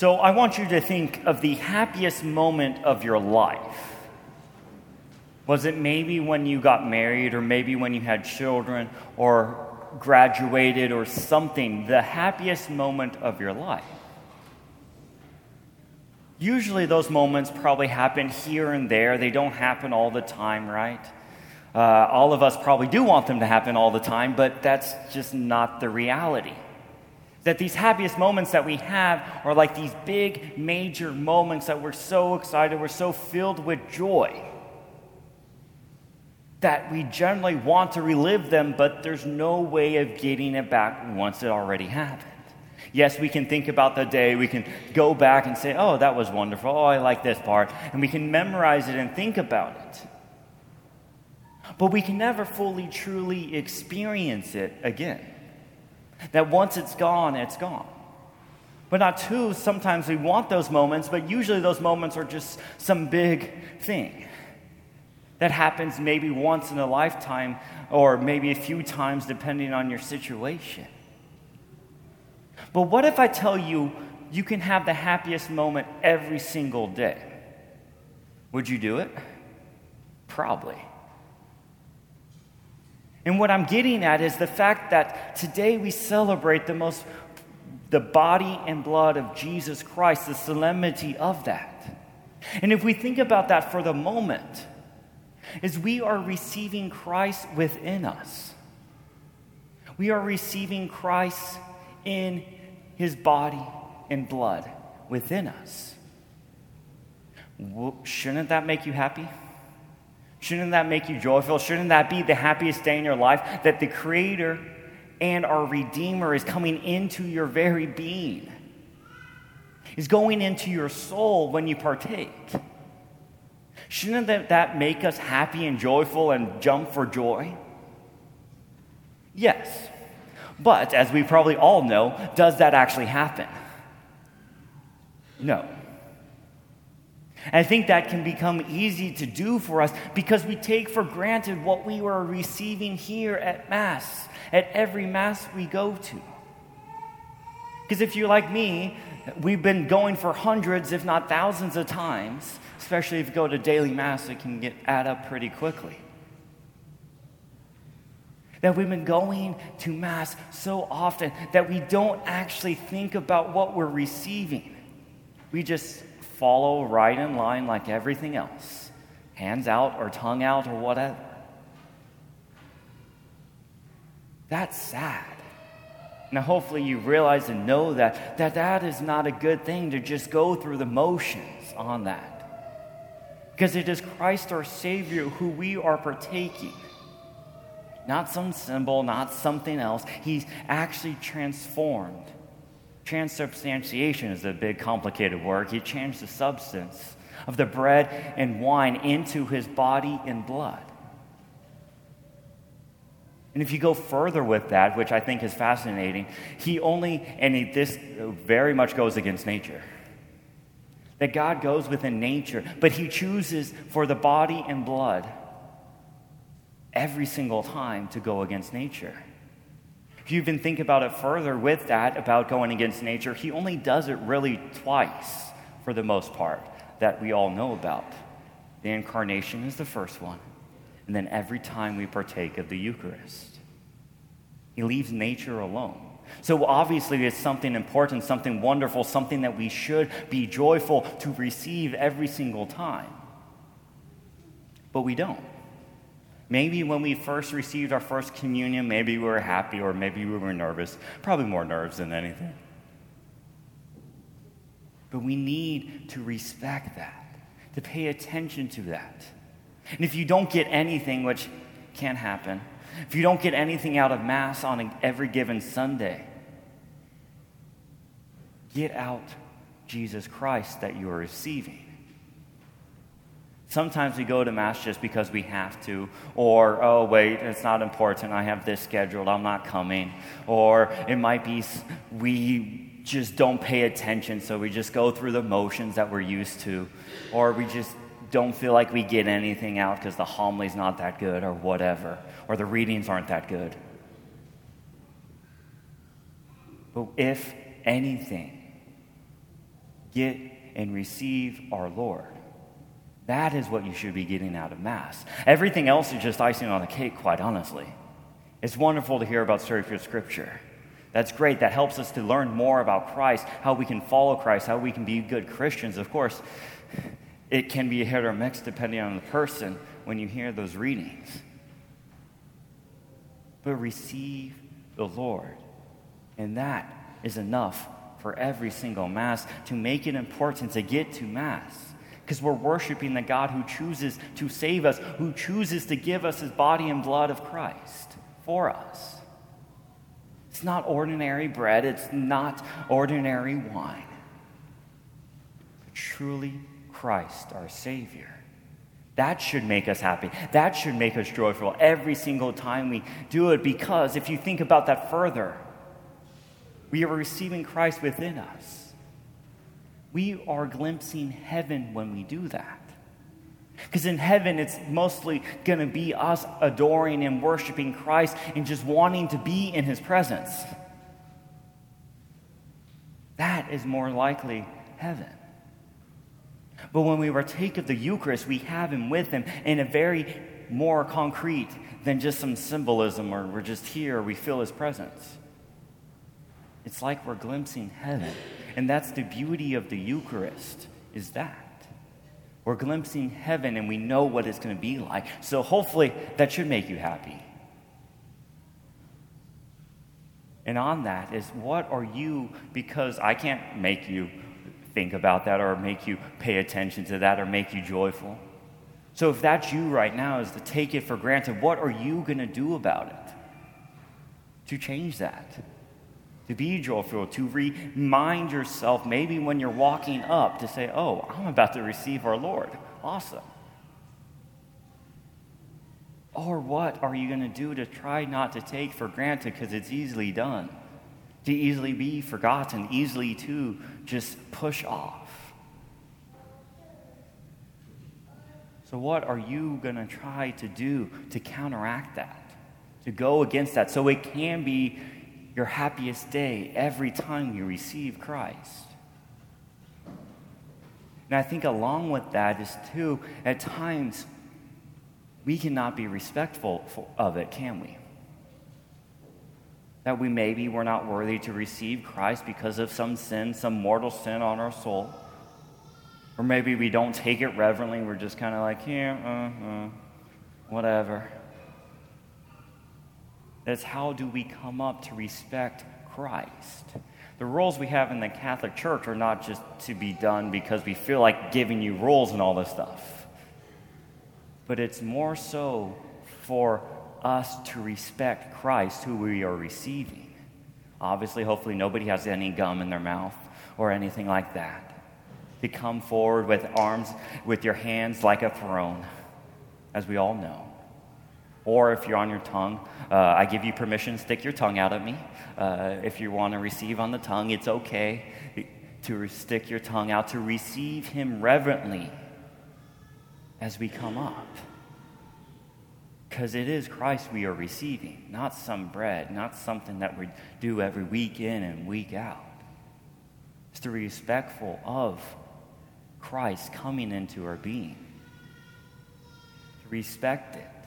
So I want you to think of the happiest moment of your life. Was it maybe when you got married, or maybe when you had children, or graduated, or something? The happiest moment of your life. Usually, those moments probably happen here and there. They don't happen all the time, right? Uh, all of us probably do want them to happen all the time, but that's just not the reality. That these happiest moments that we have are like these big, major moments that we're so excited, we're so filled with joy that we generally want to relive them, but there's no way of getting it back once it already happened. Yes, we can think about the day. We can go back and say, oh, that was wonderful. Oh, I like this part. And we can memorize it and think about it. But we can never fully, truly experience it again. That once it's gone, it's gone. But not too, sometimes we want those moments, but usually those moments are just some big thing that happens maybe once in a lifetime or maybe a few times depending on your situation. But what if I tell you you can have the happiest moment every single day? Would you do it? Probably. And what I'm getting at is the fact that today we celebrate the most the body and blood of Jesus Christ, the solemnity of that. And if we think about that for the moment, is we are receiving Christ within us. We are receiving Christ in his body and blood within us. Shouldn't that make you happy? Shouldn't that make you joyful? Shouldn't that be the happiest day in your life that the Creator and our Redeemer is coming into your very being? Is going into your soul when you partake. Shouldn't that, that make us happy and joyful and jump for joy? Yes. But, as we probably all know, does that actually happen? No. I think that can become easy to do for us because we take for granted what we are receiving here at Mass, at every Mass we go to. Because if you're like me, we've been going for hundreds, if not thousands of times, especially if you go to daily Mass, it can get add up pretty quickly that we've been going to Mass so often that we don't actually think about what we're receiving. We just follow right in line like everything else hands out or tongue out or whatever. That's sad. Now, hopefully, you realize and know that, that that is not a good thing to just go through the motions on that. Because it is Christ our Savior who we are partaking not some symbol, not something else. He's actually transformed. Transubstantiation is a big, complicated word. He changed the substance of the bread and wine into his body and blood. And if you go further with that, which I think is fascinating, he only, and he, this very much goes against nature. That God goes within nature, but he chooses for the body and blood every single time to go against nature. If you even think about it further with that, about going against nature, he only does it really twice for the most part that we all know about. The incarnation is the first one, and then every time we partake of the Eucharist. He leaves nature alone. So obviously, it's something important, something wonderful, something that we should be joyful to receive every single time. But we don't. Maybe when we first received our first communion, maybe we were happy or maybe we were nervous. Probably more nerves than anything. But we need to respect that, to pay attention to that. And if you don't get anything, which can happen, if you don't get anything out of Mass on every given Sunday, get out Jesus Christ that you are receiving. Sometimes we go to Mass just because we have to, or, oh, wait, it's not important. I have this scheduled. I'm not coming. Or it might be we just don't pay attention, so we just go through the motions that we're used to. Or we just don't feel like we get anything out because the homily's not that good, or whatever. Or the readings aren't that good. But if anything, get and receive our Lord. That is what you should be getting out of Mass. Everything else is just icing on the cake, quite honestly. It's wonderful to hear about sacred Scripture. That's great. That helps us to learn more about Christ, how we can follow Christ, how we can be good Christians. Of course, it can be a hit or miss depending on the person when you hear those readings. But receive the Lord. And that is enough for every single Mass to make it important to get to Mass. Because we're worshiping the God who chooses to save us, who chooses to give us his body and blood of Christ for us. It's not ordinary bread, it's not ordinary wine. But truly, Christ, our Savior. That should make us happy. That should make us joyful every single time we do it because if you think about that further, we are receiving Christ within us. We are glimpsing heaven when we do that. Because in heaven, it's mostly going to be us adoring and worshiping Christ and just wanting to be in his presence. That is more likely heaven. But when we partake of the Eucharist, we have him with him in a very more concrete than just some symbolism or we're just here, we feel his presence. It's like we're glimpsing heaven. And that's the beauty of the Eucharist, is that. We're glimpsing heaven and we know what it's going to be like. So hopefully that should make you happy. And on that is what are you, because I can't make you think about that or make you pay attention to that or make you joyful. So if that's you right now, is to take it for granted, what are you going to do about it to change that? To be joyful, to remind yourself, maybe when you're walking up, to say, Oh, I'm about to receive our Lord. Awesome. Or what are you going to do to try not to take for granted because it's easily done, to easily be forgotten, easily to just push off? So, what are you going to try to do to counteract that, to go against that, so it can be your happiest day every time you receive Christ. And I think along with that is too, at times, we cannot be respectful of it, can we? That we maybe we're not worthy to receive Christ because of some sin, some mortal sin on our soul. Or maybe we don't take it reverently. We're just kind of like, yeah, uh, uh, whatever. It's how do we come up to respect Christ? The rules we have in the Catholic Church are not just to be done because we feel like giving you rules and all this stuff, but it's more so for us to respect Christ, who we are receiving. Obviously, hopefully, nobody has any gum in their mouth or anything like that. To come forward with arms, with your hands like a throne, as we all know. Or if you're on your tongue, uh, I give you permission stick your tongue out at me. Uh, if you want to receive on the tongue, it's okay to stick your tongue out, to receive Him reverently as we come up. Because it is Christ we are receiving, not some bread, not something that we do every week in and week out. It's to be respectful of Christ coming into our being, to respect it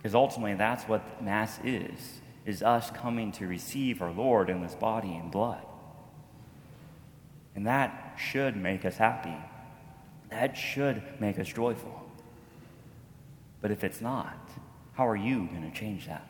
because ultimately, that's what Mass is, is us coming to receive our Lord in this body and blood. And that should make us happy. That should make us joyful. But if it's not, how are you going to change that?